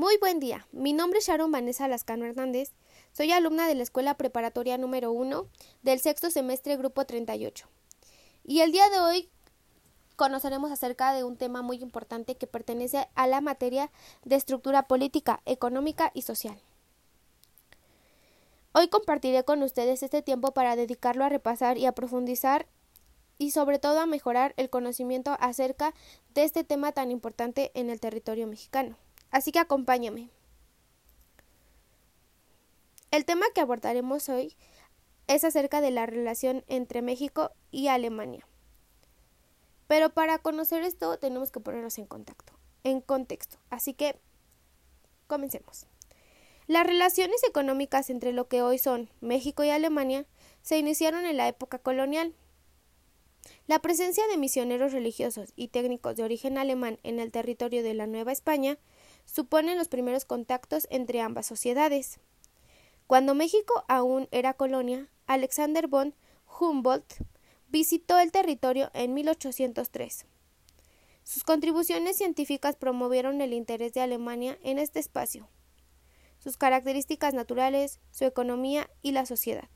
Muy buen día. Mi nombre es Sharon Vanessa Lascano Hernández. Soy alumna de la Escuela Preparatoria número 1 del sexto semestre Grupo 38. Y el día de hoy conoceremos acerca de un tema muy importante que pertenece a la materia de estructura política, económica y social. Hoy compartiré con ustedes este tiempo para dedicarlo a repasar y a profundizar y sobre todo a mejorar el conocimiento acerca de este tema tan importante en el territorio mexicano. Así que acompáñame. El tema que abordaremos hoy es acerca de la relación entre México y Alemania. Pero para conocer esto tenemos que ponernos en contacto, en contexto. Así que comencemos. Las relaciones económicas entre lo que hoy son México y Alemania se iniciaron en la época colonial. La presencia de misioneros religiosos y técnicos de origen alemán en el territorio de la Nueva España suponen los primeros contactos entre ambas sociedades. Cuando México aún era colonia, Alexander von Humboldt visitó el territorio en 1803. Sus contribuciones científicas promovieron el interés de Alemania en este espacio, sus características naturales, su economía y la sociedad.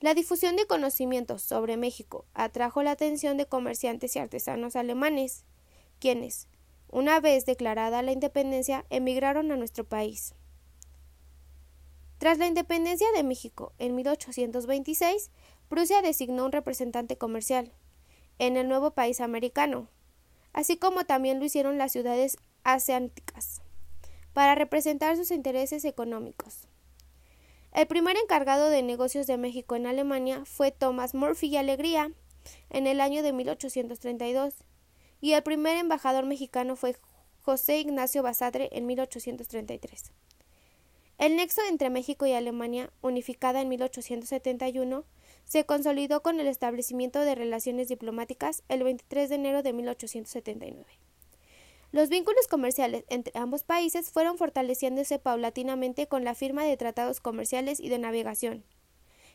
La difusión de conocimientos sobre México atrajo la atención de comerciantes y artesanos alemanes, quienes, una vez declarada la independencia, emigraron a nuestro país. Tras la independencia de México en 1826, Prusia designó un representante comercial en el nuevo país americano, así como también lo hicieron las ciudades asiáticas, para representar sus intereses económicos. El primer encargado de negocios de México en Alemania fue Thomas Murphy y Alegría en el año de 1832 y el primer embajador mexicano fue José Ignacio Basadre en 1833. El nexo entre México y Alemania, unificada en 1871, se consolidó con el establecimiento de relaciones diplomáticas el 23 de enero de 1879. Los vínculos comerciales entre ambos países fueron fortaleciéndose paulatinamente con la firma de tratados comerciales y de navegación,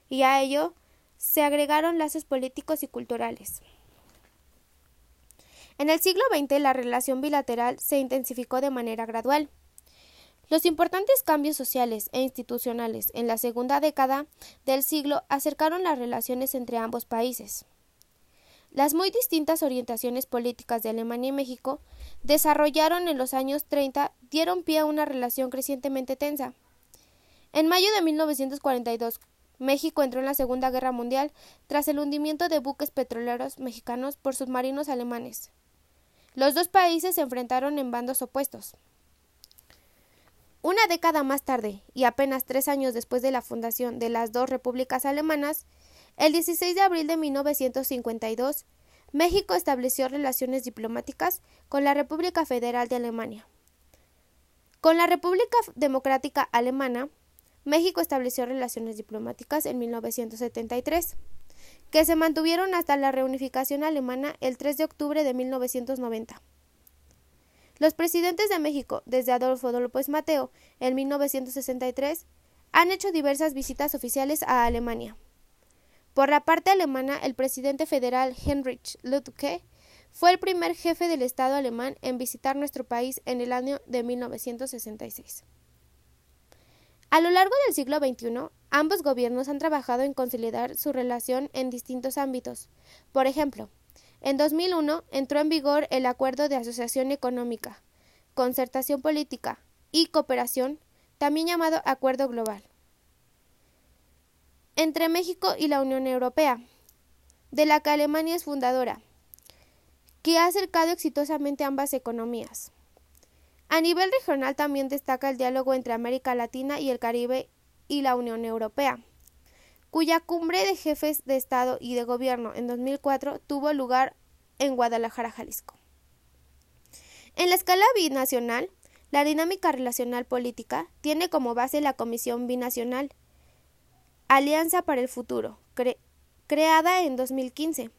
y a ello se agregaron lazos políticos y culturales. En el siglo XX la relación bilateral se intensificó de manera gradual. Los importantes cambios sociales e institucionales en la segunda década del siglo acercaron las relaciones entre ambos países. Las muy distintas orientaciones políticas de Alemania y México desarrollaron en los años 30 dieron pie a una relación crecientemente tensa. En mayo de 1942, México entró en la Segunda Guerra Mundial tras el hundimiento de buques petroleros mexicanos por submarinos alemanes. Los dos países se enfrentaron en bandos opuestos. Una década más tarde, y apenas tres años después de la fundación de las dos repúblicas alemanas, el 16 de abril de 1952, México estableció relaciones diplomáticas con la República Federal de Alemania. Con la República Democrática Alemana, México estableció relaciones diplomáticas en 1973 que se mantuvieron hasta la reunificación alemana el 3 de octubre de 1990. Los presidentes de México, desde Adolfo López Mateo en 1963, han hecho diversas visitas oficiales a Alemania. Por la parte alemana, el presidente federal Heinrich Lüdke fue el primer jefe del Estado alemán en visitar nuestro país en el año de 1966. A lo largo del siglo XXI, ambos gobiernos han trabajado en consolidar su relación en distintos ámbitos. Por ejemplo, en 2001 entró en vigor el Acuerdo de Asociación Económica, Concertación Política y Cooperación, también llamado Acuerdo Global, entre México y la Unión Europea, de la que Alemania es fundadora, que ha acercado exitosamente ambas economías. A nivel regional también destaca el diálogo entre América Latina y el Caribe y la Unión Europea, cuya cumbre de jefes de Estado y de Gobierno en 2004 tuvo lugar en Guadalajara, Jalisco. En la escala binacional, la dinámica relacional política tiene como base la Comisión Binacional Alianza para el Futuro, creada en 2015.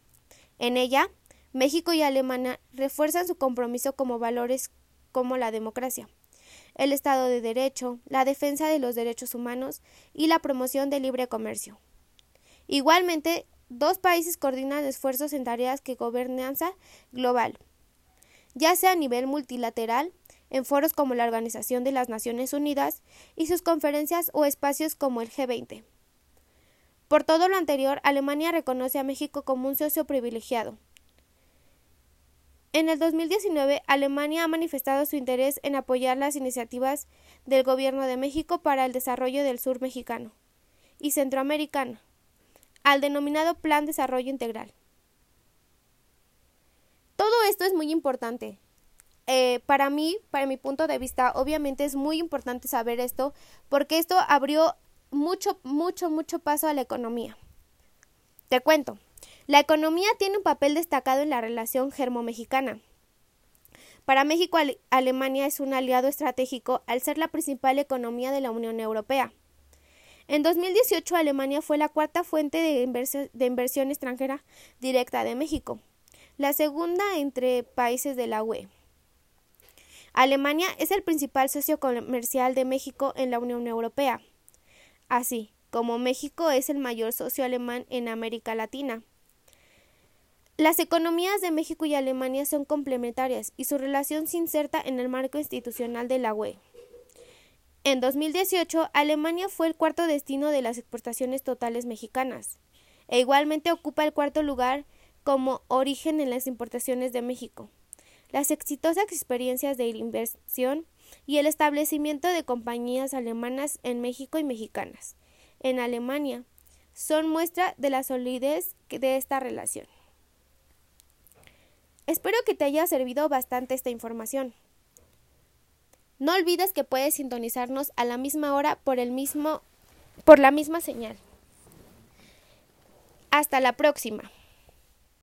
En ella, México y Alemania refuerzan su compromiso como valores como la democracia, el Estado de Derecho, la defensa de los derechos humanos y la promoción del libre comercio. Igualmente, dos países coordinan esfuerzos en tareas de gobernanza global, ya sea a nivel multilateral, en foros como la Organización de las Naciones Unidas y sus conferencias o espacios como el G20. Por todo lo anterior, Alemania reconoce a México como un socio privilegiado. En el 2019, Alemania ha manifestado su interés en apoyar las iniciativas del Gobierno de México para el desarrollo del sur mexicano y centroamericano, al denominado Plan Desarrollo Integral. Todo esto es muy importante. Eh, para mí, para mi punto de vista, obviamente es muy importante saber esto porque esto abrió mucho, mucho, mucho paso a la economía. Te cuento. La economía tiene un papel destacado en la relación germo-mexicana. Para México, Alemania es un aliado estratégico al ser la principal economía de la Unión Europea. En 2018, Alemania fue la cuarta fuente de, de inversión extranjera directa de México, la segunda entre países de la UE. Alemania es el principal socio comercial de México en la Unión Europea así como México es el mayor socio alemán en América Latina. Las economías de México y Alemania son complementarias y su relación se inserta en el marco institucional de la UE. En 2018, Alemania fue el cuarto destino de las exportaciones totales mexicanas, e igualmente ocupa el cuarto lugar como origen en las importaciones de México. Las exitosas experiencias de inversión y el establecimiento de compañías alemanas en México y mexicanas en Alemania son muestra de la solidez de esta relación. Espero que te haya servido bastante esta información. No olvides que puedes sintonizarnos a la misma hora por el mismo por la misma señal. Hasta la próxima.